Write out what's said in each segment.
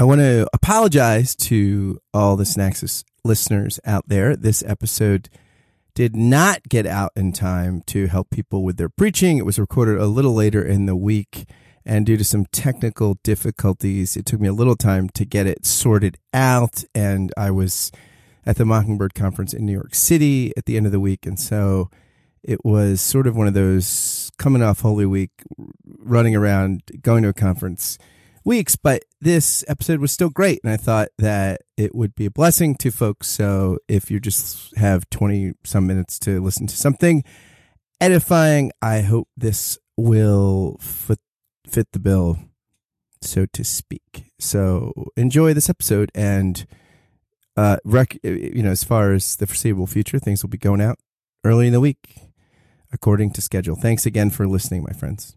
I want to apologize to all the Synaxis listeners out there. This episode did not get out in time to help people with their preaching. It was recorded a little later in the week. And due to some technical difficulties, it took me a little time to get it sorted out. And I was at the Mockingbird Conference in New York City at the end of the week. And so it was sort of one of those coming off Holy Week, running around, going to a conference weeks, but this episode was still great. And I thought that it would be a blessing to folks. So if you just have 20 some minutes to listen to something edifying, I hope this will fit, fit the bill, so to speak. So enjoy this episode and, uh, rec- you know, as far as the foreseeable future, things will be going out early in the week according to schedule. Thanks again for listening, my friends.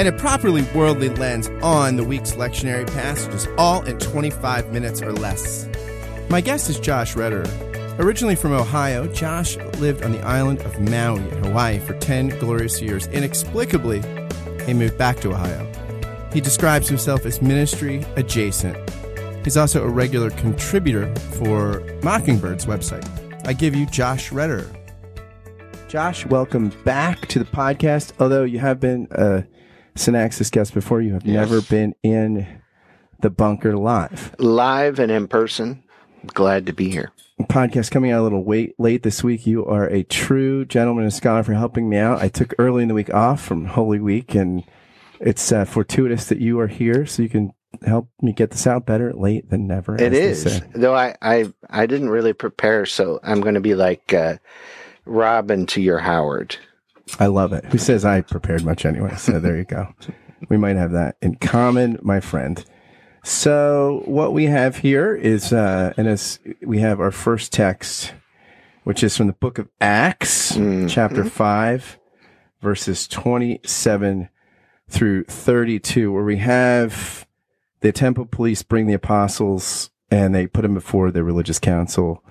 and a properly worldly lens on the week's lectionary passages, all in 25 minutes or less. My guest is Josh Retterer. Originally from Ohio, Josh lived on the island of Maui in Hawaii for 10 glorious years. Inexplicably, he moved back to Ohio. He describes himself as ministry adjacent. He's also a regular contributor for Mockingbird's website. I give you Josh Retterer. Josh, welcome back to the podcast. Although you have been a Synaxis guest before, you have Yes. never been in the bunker live. live and in person. Glad to be here. Podcast coming out a little wait, late this week. You are a true gentleman and scholar for helping me out. I took early in the week off from Holy Week, and it's uh, fortuitous that you are here so you can help me get this out better late than never. It is, though I, I I didn't really prepare, so I'm going to be like uh, Robin to your Howard. I love it. Who says I prepared much anyway? So there you go. We might have that in common, my friend. So what we have here is, uh, and as we have our first text, which is from the book of Acts, chapter five, verses 27 through 32, where we have the temple police bring the apostles and they put them before the religious council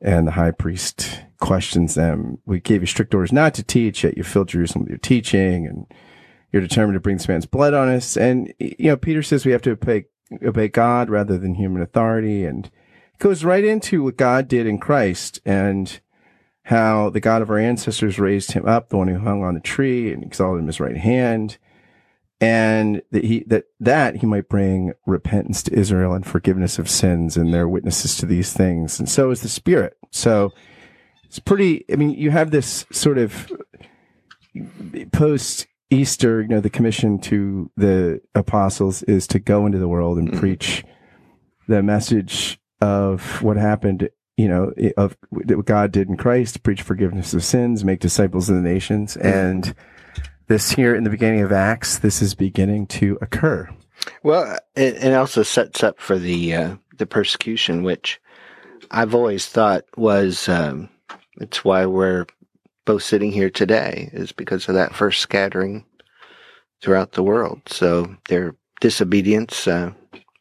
and the high priest questions them. We gave you strict orders not to teach, yet you filled Jerusalem with your teaching, and you're determined to bring this man's blood on us. And you know, Peter says we have to obey, obey God rather than human authority, and it goes right into what God did in Christ and how the God of our ancestors raised him up, the one who hung on the tree and exalted him his right hand. And that he that that he might bring repentance to Israel and forgiveness of sins, and they're witnesses to these things. And so is the Spirit. So it's pretty. I mean, you have this sort of post Easter. You know, the commission to the apostles is to go into the world and mm-hmm. preach the message of what happened. You know, of what God did in Christ, preach forgiveness of sins, make disciples of the nations, mm-hmm. and this here in the beginning of Acts, this is beginning to occur. Well, it, it also sets up for the uh, the persecution, which I've always thought was. Um, it's why we're both sitting here today, is because of that first scattering throughout the world. So their disobedience uh,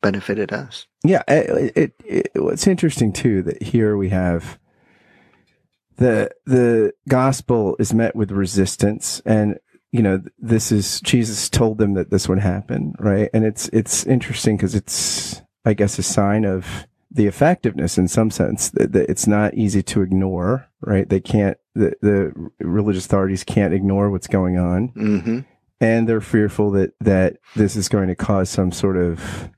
benefited us. Yeah, it, it, it, it's interesting too that here we have the the gospel is met with resistance, and you know this is Jesus told them that this would happen, right? And it's it's interesting because it's I guess a sign of the effectiveness in some sense that, that it's not easy to ignore, right? They can't the the religious authorities can't ignore what's going on hmm and they're fearful that that this is going to cause some sort of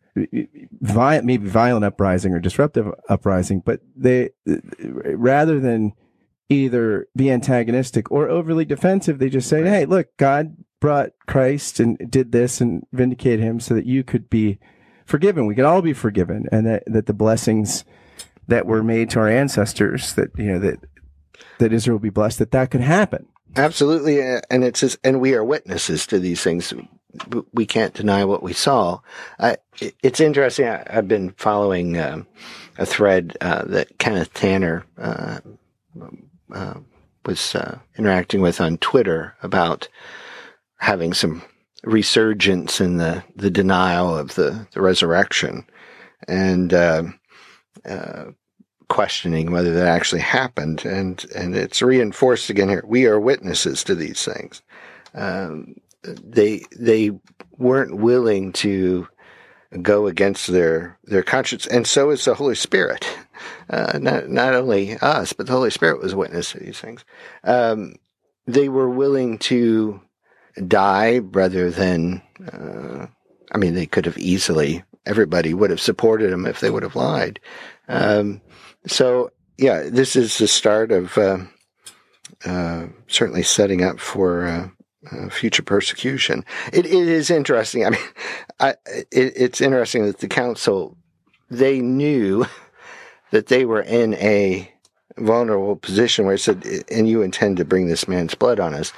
violent, maybe violent uprising or disruptive uprising. But they, rather than either be antagonistic or overly defensive, they just say, "Hey, look, God brought Christ and did this and vindicated Him so that you could be forgiven. We could all be forgiven, and that that the blessings that were made to our ancestors, that you know that that Israel will be blessed, that that could happen." Absolutely, and it's just, and we are witnesses to these things. we can't deny what we saw. It's interesting. I, have been following um, a thread uh, that Kenneth Tanner uh, uh, was uh, interacting with on Twitter about having some resurgence in the, the denial of the, the resurrection and uh, uh, questioning whether that actually happened. And, and it's reinforced again here. We are witnesses to these things. Um, they, they weren't willing to go against their, their conscience. And so is the Holy Spirit. Uh, not, not only us, but the Holy Spirit was witness to these things. Um, they were willing to die rather than, uh, I mean, they could have easily, everybody would have supported them if they would have lied. Um, so, yeah, this is the start of uh, uh, certainly setting up for uh, uh, future persecution. It, it is interesting. I mean, I, it, it's interesting that the council they knew that they were in a vulnerable position where it said, "And you intend to bring this man's blood on us."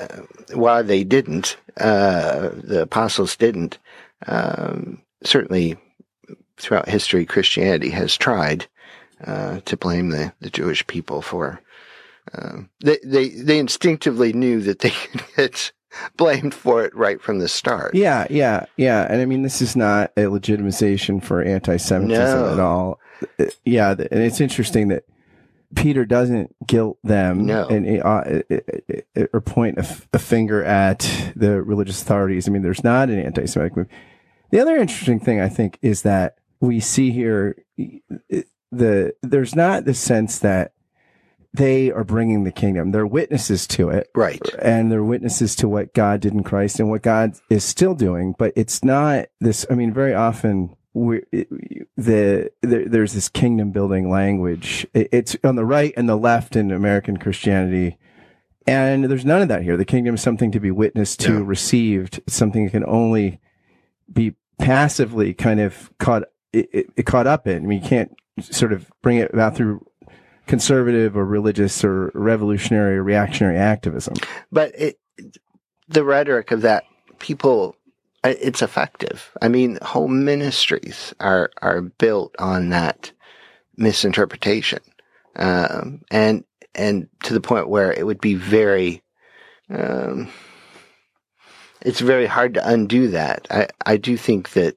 Uh, while they didn't, uh, the apostles didn't. Um, certainly, throughout history, Christianity has tried uh, to blame the, the Jewish people for. Um, they, they they instinctively knew that they could get blamed for it right from the start. Yeah, yeah, yeah. And I mean, this is not a legitimization for anti-Semitism no. at all. Yeah, and it's interesting that Peter doesn't guilt them no. and uh, or point a, a, finger at the religious authorities. I mean, there's not an anti-Semitic move. The other interesting thing I think is that we see here the there's not the sense that they are bringing the kingdom. They're witnesses to it, right? And they're witnesses to what God did in Christ and what God is still doing. But it's not this. I mean, very often we the, the, there's this kingdom building language. It, it's on the right and the left in American Christianity. And there's none of that here. The kingdom is something to be witnessed to, yeah. received. It's something that can only be passively kind of caught, it, it, caught up in. I mean, you can't sort of bring it about through conservative or religious or revolutionary or reactionary activism. But it, the rhetoric of that people it's effective. I mean, whole ministries are are built on that misinterpretation, um, and and to the point where it would be very, um, it's very hard to undo that. I I do think that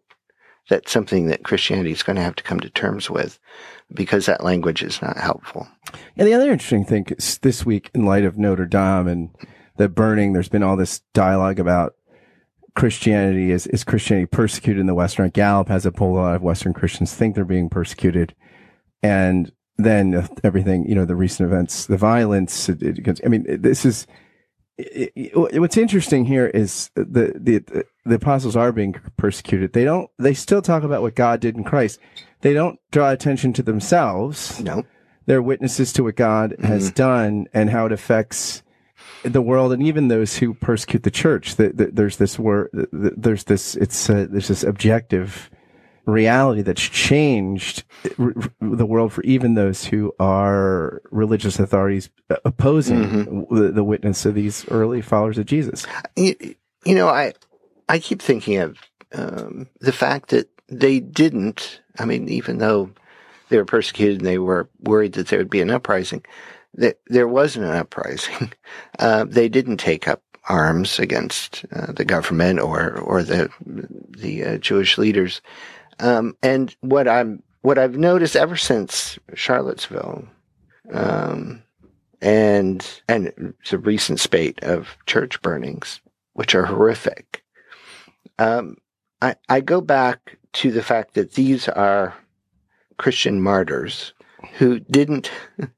that's something that Christianity is going to have to come to terms with because that language is not helpful. And the other interesting thing is this week, in light of Notre Dame and the burning, there's been all this dialogue about Christianity is, is Christianity persecuted in the Western? Gallup has a poll. A lot of Western Christians think they're being persecuted. And then everything, you know, the recent events, the violence. It, it, I mean, this is, it, what's interesting here is the, the, the apostles are being persecuted. They don't, they still talk about what God did in Christ. They don't draw attention to themselves. No. They're witnesses to what God mm-hmm. has done and how it affects the world and even those who persecute the church. That the, there's this word, the, there's this, it's uh, there's this objective reality that's changed the world for even those who are religious authorities opposing mm-hmm. the, the, witness of these early followers of Jesus. You, you know, I I keep thinking of um, the fact that they didn't. I mean, even though they were persecuted and they were worried that there would be an uprising, that there wasn't an uprising. Uh, they didn't take up arms against uh, the government or or the the uh, Jewish leaders. Um, and what I'm what I've noticed ever since Charlottesville, um, and and the recent spate of church burnings, which are horrific. Um, I I go back to the fact that these are Christian martyrs who didn't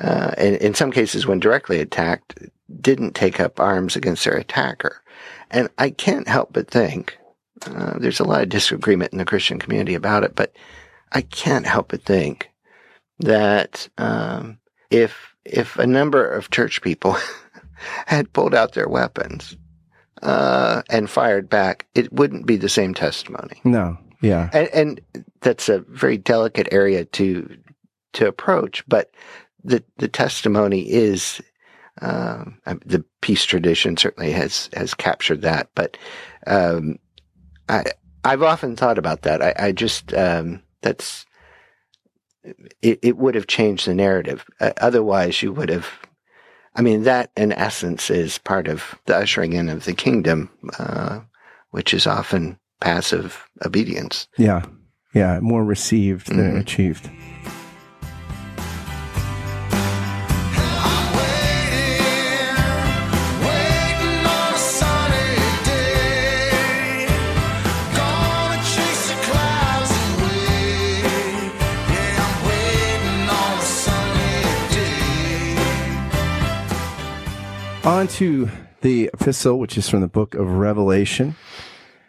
uh, and in some cases, when directly attacked, didn't take up arms against their attacker. And I can't help but think uh, there's a lot of disagreement in the Christian community about it, but I can't help but think that um, if if a number of church people had pulled out their weapons uh, and fired back, it wouldn't be the same testimony. No, yeah, and, and that's a very delicate area to to approach, but the the testimony is Um, uh, the peace tradition certainly has has captured that, but um, I I've often thought about that. I, I just um, that's it, it would have changed the narrative. Uh, otherwise, you would have. I mean, that in essence is part of the ushering in of the kingdom, uh, which is often passive obedience. Yeah, yeah, more received than mm-hmm. achieved. On to the epistle, which is from the book of Revelation,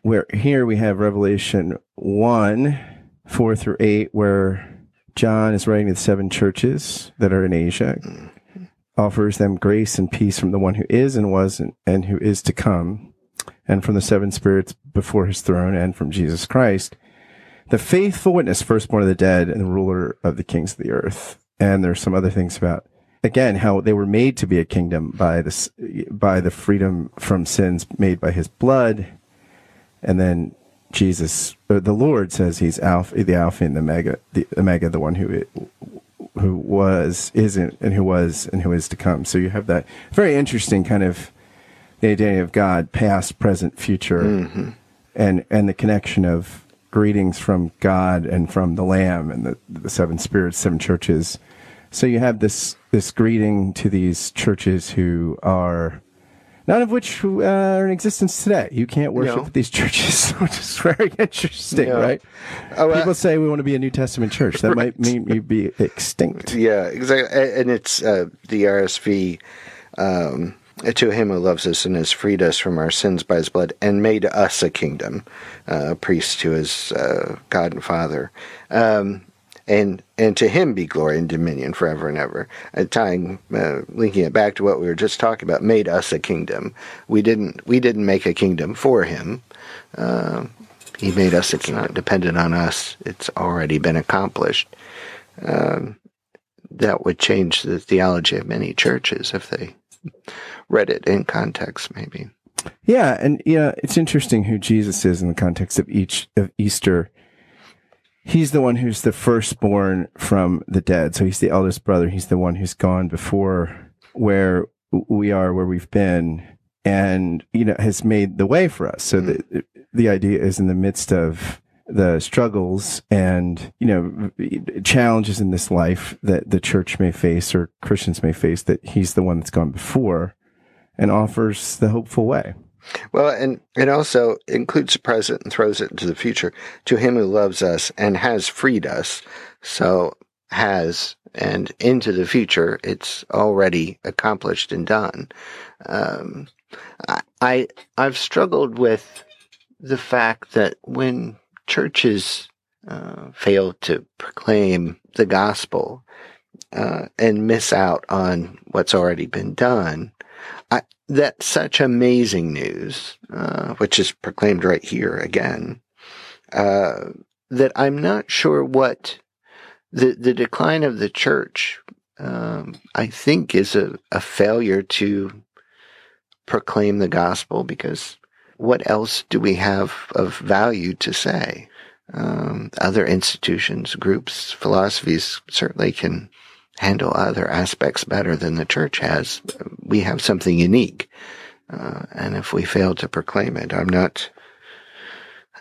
where here we have Revelation 1, 4 through 8, where John is writing to the seven churches that are in Asia, offers them grace and peace from the one who is and was and, and who is to come, and from the seven spirits before his throne, and from Jesus Christ, the faithful witness, firstborn of the dead, and the ruler of the kings of the earth. And there's some other things about again how they were made to be a kingdom by this by the freedom from sins made by his blood. And then jesus the lord says he's alpha the alpha and the omega the omega the one who who was isn't and who was and who is to come. So you have that very interesting kind of the identity of god past present future mm-hmm. and and the connection of greetings from god and from the lamb and the, the seven spirits seven churches so you have this this greeting to these churches who are none of which uh, are in existence today. You can't worship no. at these churches, which is very interesting, no. right? Oh, People uh, say we want to be a New Testament church. That right. might mean you'd be extinct. Yeah, exactly. And it's uh, the RSV. Um, to him who loves us and has freed us from our sins by his blood and made us a kingdom, uh, a priest to his uh, God and Father. Um, and and to him be glory and dominion forever and ever. Uh, tying, uh, linking it back to what we were just talking about, made us a kingdom. We didn't we didn't make a kingdom for him. Uh, he made us a kingdom, dependent on us. It's already been accomplished. Um, that would change the theology of many churches if they read it in context, maybe. Yeah, and yeah, it's interesting who Jesus is in the context of each of Easter he's the one who's the firstborn from the dead. So he's the eldest brother. He's the one who's gone before where we are, where we've been, and you know has made the way for us. So mm-hmm. the the idea is in the midst of the struggles and you know challenges in this life that the church may face or Christians may face that he's the one that's gone before and offers the hopeful way. Well, and it also includes the present and throws it into the future. To him who loves us and has freed us. So has and into the future, it's already accomplished and done. Um, I I've struggled with the fact that when churches uh, fail to proclaim the gospel uh, and miss out on what's already been done, I, that's such amazing news, uh, which is proclaimed right here again, uh, that I'm not sure what the the decline of the church. Um, I think is a, a failure to proclaim the gospel because what else do we have of value to say? Um, other institutions, groups, philosophies certainly can handle other aspects better than the church has. We have something unique. Uh, and if we fail to proclaim it, I'm not,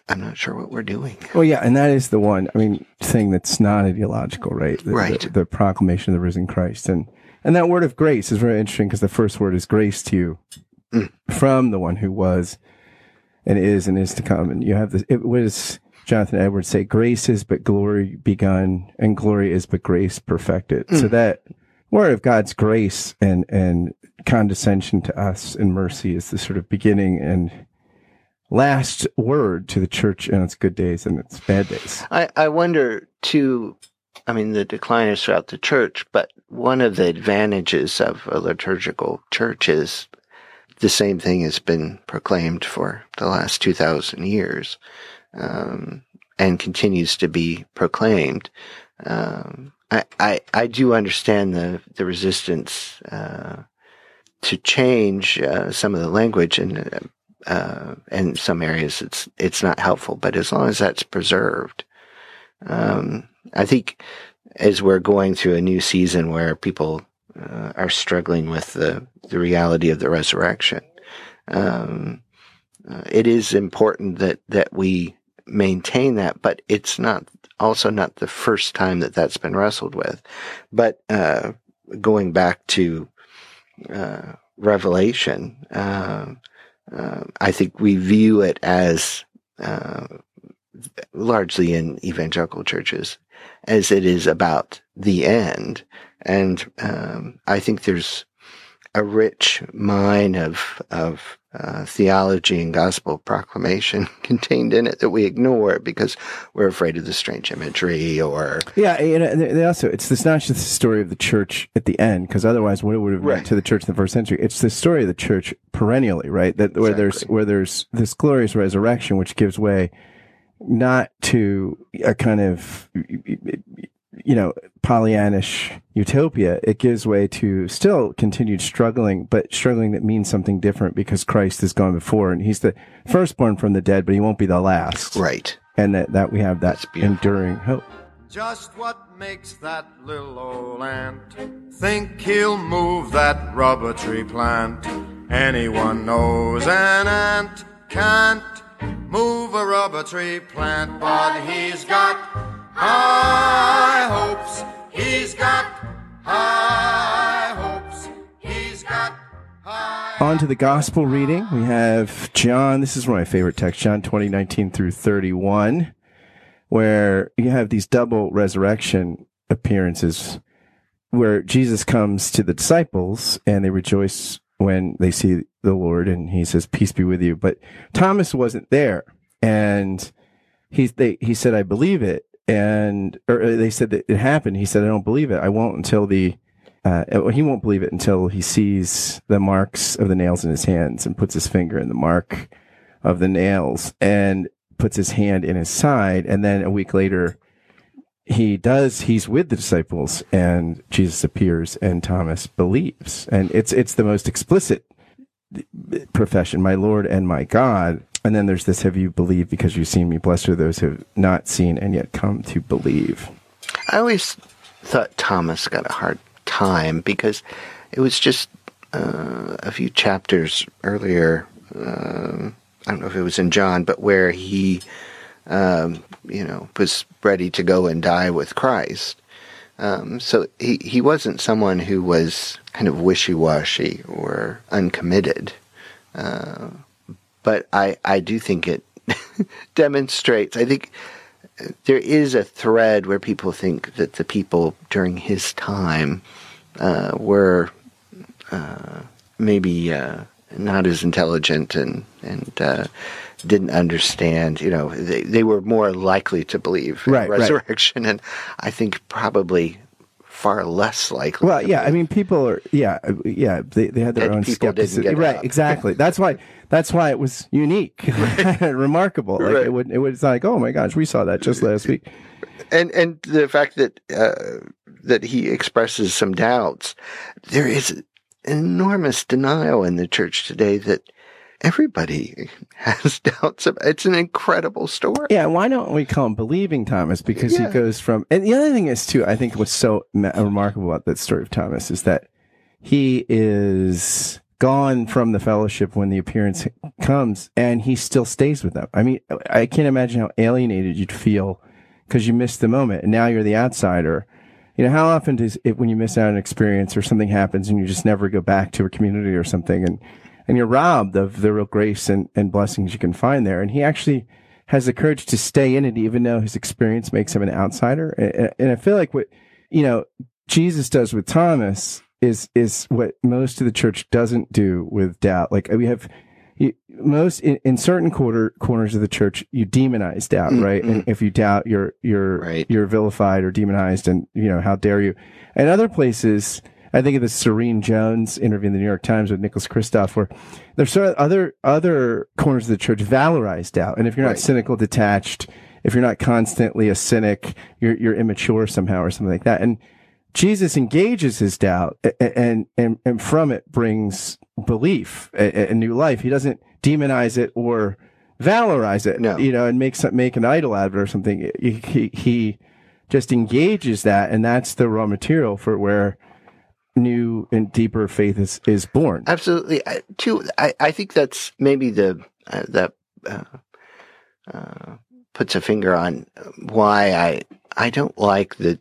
I'm not sure what we're doing. Well, yeah, and that is the one. I mean, thing that's not ideological, right? The, right. The, the, proclamation of the risen Christ, and and that word of grace is very interesting because the first word is grace to you mm. from the one who was, and is, and is to come. And you have this. It was Jonathan Edwards say, grace is but glory begun and glory is but grace perfected. Mm. So that word of God's grace and, and condescension to us and mercy is the sort of beginning and last word to the church in its good days and its bad days. I, I wonder too, I mean, the decline is throughout the church, but one of the advantages of a liturgical church is the same thing has been proclaimed for the last 2,000 years um, and continues to be proclaimed. Um, I, I, I do understand the the resistance uh, to change uh, some of the language and uh, in some areas it's it's not helpful. But as long as that's preserved, um, I think as we're going through a new season where people uh, are struggling with the the reality of the resurrection, um, uh, it is important that that we maintain that. But it's not also not the first time that that's been wrestled with. But uh, going back to uh, Revelation. Uh, uh, I think we view it as uh, largely in evangelical churches as it is about the end. And um, I think there's a rich mine of of uh, theology and gospel proclamation contained in it that we ignore because we're afraid of the strange imagery or yeah you know, they also it's this not just the story of the church at the end because otherwise what it would have right. meant to the church in the first century. It's the story of the church perennially right? That where there's where there's this glorious resurrection which gives way not to a kind of you know, Pollyannish utopia, it gives way to still continued struggling, but struggling that means something different because Christ has gone before and he's the firstborn from the dead, but he won't be the last. Right. And that, that we have that enduring hope. Just what makes that little old ant think he'll move that rubber tree plant? Anyone knows an ant can't move a rubber tree plant, but he's got high hopes. He's got high hopes. He's got high On to the gospel reading. We have John. This is one of my favorite texts, John 20, 19 through 31, where you have these double resurrection appearances where Jesus comes to the disciples and they rejoice when they see the Lord and he says, peace be with you. But Thomas wasn't there. And he, they, he said, I believe it and or uh, they said that it happened. He said, "I don't believe it. I won't until the." Uh, he won't believe it until he sees the marks of the nails in his hands and puts his finger in the mark of the nails and puts his hand in his side. And then a week later, he does. He's with the disciples, and Jesus appears, and Thomas believes. And it's it's the most explicit profession, my Lord and my God. And then there's this, have you believed because you've seen me? Blessed are those who have not seen and yet come to believe. I always thought Thomas got a hard time because it was just uh, a few chapters earlier. Uh, I don't know if it was in John, but where he, um, you know, was ready to go and die with Christ. Um, so he, he wasn't someone who was kind of wishy washy or uncommitted. Uh, but I, I do think it demonstrates. I think there is a thread where people think that the people during his time uh, were uh, maybe uh, not as intelligent and and uh, didn't understand. You know, they they were more likely to believe right, resurrection, right. and I think probably far less likely. Well, yeah, I mean, people are, yeah, yeah, they, they had their own skepticism. Right, exactly. That's why, that's why it was unique, remarkable. Like right. it would, it was like, oh my gosh, we saw that just last week. And, and the fact that, uh, that he expresses some doubts, there is enormous denial in the church today that everybody has doubts. About, it's an incredible story. Yeah, why don't we call him believing Thomas? Because yeah. he goes from, and the other thing is too, I think what's so remarkable about that story of Thomas is that he is gone from the fellowship when the appearance comes and he still stays with them. I mean, I can't imagine how alienated you'd feel because you missed the moment and now you're the outsider. You know, how often does it, when you miss out on an experience or something happens and you just never go back to a community or something and and you're robbed of the real grace and, and blessings you can find there. And he actually has the courage to stay in it, even though his experience makes him an outsider. And, and I feel like what, you know, Jesus does with Thomas is, is what most of the church doesn't do with doubt. Like we have, you, most in, in, certain quarter corners of the church, you demonize doubt, mm-hmm. right? And if you doubt, you're you're right. you're vilified or demonized, and you know how dare you. And other places, I think of the Serene Jones interview in the New York Times with Nicholas Kristof, where there's sort of other other corners of the church valorize doubt, and if you're not right. cynical, detached, if you're not constantly a cynic, you're you're immature somehow or something like that. And Jesus engages his doubt and, and, and from it brings belief and new life. He doesn't demonize it or valorize it, no. you know, and make some, make an idol out of it or something. He, he just engages that. And that's the raw material for where new and deeper faith is, is born. Absolutely. I, too, I, I think that's maybe the, uh, that, uh, uh, puts a finger on why I, I don't like the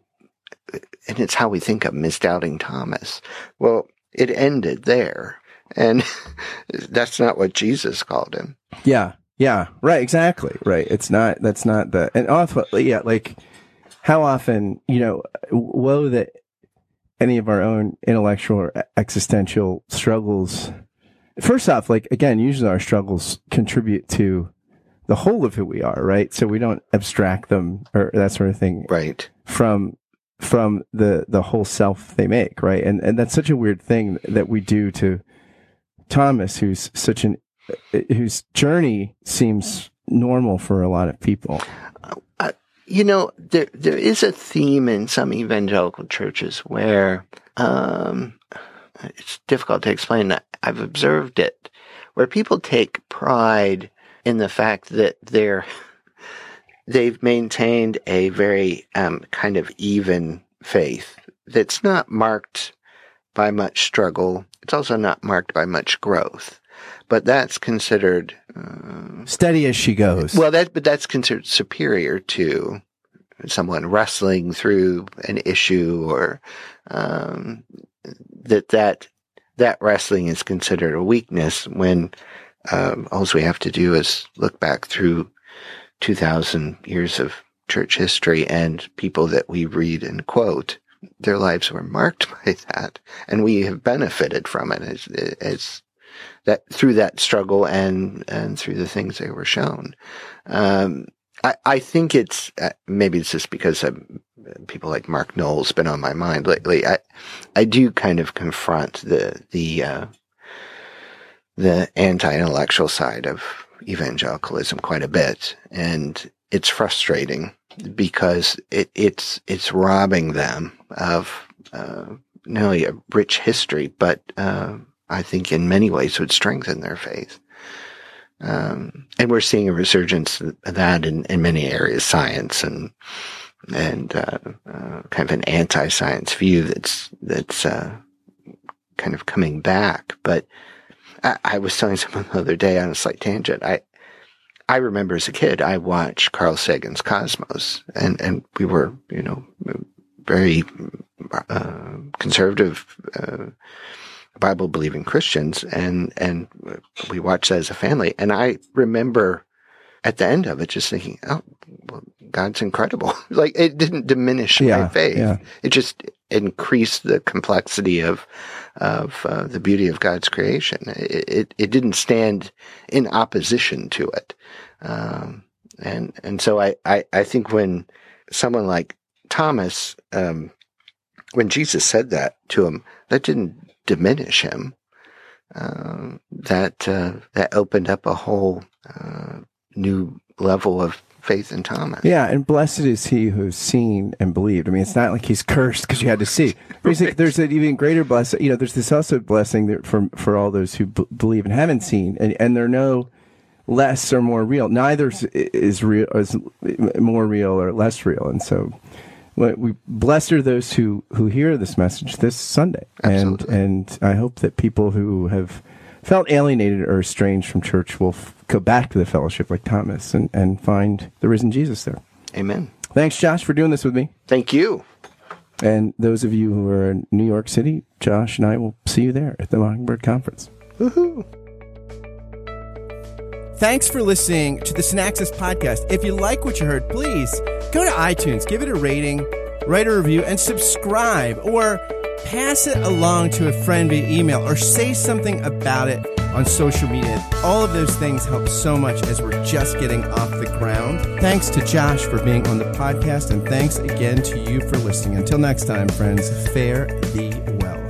and it's how we think of misdoubting Thomas. Well, it ended there. And that's not what Jesus called him. Yeah. Yeah. Right. Exactly. Right. It's not, that's not the, and often, yeah, like how often, you know, woe that any of our own intellectual or existential struggles, first off, like again, usually our struggles contribute to the whole of who we are, right? So we don't abstract them or that sort of thing. Right. From from the the whole self they make, right? And and that's such a weird thing that we do to Thomas, who's such an whose journey seems normal for a lot of people. Uh, you know, there there is a theme in some evangelical churches where um, it's difficult to explain. I've observed it, where people take pride in the fact that they're they've maintained a very um, kind of even faith that's not marked by much struggle. It's also not marked by much growth, but that's considered uh, steady as she goes. Well, that but that's considered superior to someone wrestling through an issue, or um, that that that wrestling is considered a weakness when um, all we have to do is look back through 2,000 years of church history and people that we read and quote, their lives were marked by that. And we have benefited from it as, as that through that struggle and, and through the things they were shown. Um, I, I think it's, uh, maybe it's just because I'm, people like Mark Noll's been on my mind lately. I, I do kind of confront the, the, uh, the anti-intellectual side of evangelicalism quite a bit, and it's frustrating because it, it's it's robbing them of uh, not only a rich history, but uh, I think in many ways would strengthen their faith. Um, and we're seeing a resurgence of that in, in many areas, science and and uh, uh kind of an anti-science view that's that's uh, kind of coming back, but I, I was telling someone the other day on a slight tangent. I I remember as a kid, I watched Carl Sagan's Cosmos, and and we were, you know, very uh, conservative, uh, Bible believing Christians, and and we watched that as a family. And I remember at the end of it, just thinking, "Oh, well, God's incredible!" like it didn't diminish yeah, my faith; yeah. it just increased the complexity of of uh, the beauty of God's creation. It, it, it didn't stand in opposition to it, um, and and so I, I I think when someone like Thomas, um, when Jesus said that to him, that didn't diminish him. Um, that uh, that opened up a whole uh, new level of faith in Thomas. Yeah, and blessed is he who's seen and believed. I mean, it's not like he's cursed because you had to see. There's, a, there's an even greater blessing. You know, there's this also blessing for for all those who b- believe and haven't seen, and and they're no less or more real. Neither is real is more real or less real, and so. We blessed are those who, who hear this message this Sunday, Absolutely. and and I hope that people who have felt alienated or estranged from church will f- go back to the fellowship like Thomas and, and find the risen Jesus there. Amen. Thanks, Josh, for doing this with me. Thank you. And those of you who are in New York City, Josh and I will see you there at the Mockingbird Conference. Woohoo. Thanks for listening to the Synaxis podcast. If you like what you heard, please go to iTunes, give it a rating, write a review, and subscribe. Or pass it along to a friend via email or say something about it on social media. All of those things help so much as we're just getting off the ground. Thanks to Josh for being on the podcast, and thanks again to you for listening. Until next time, friends, fare thee well.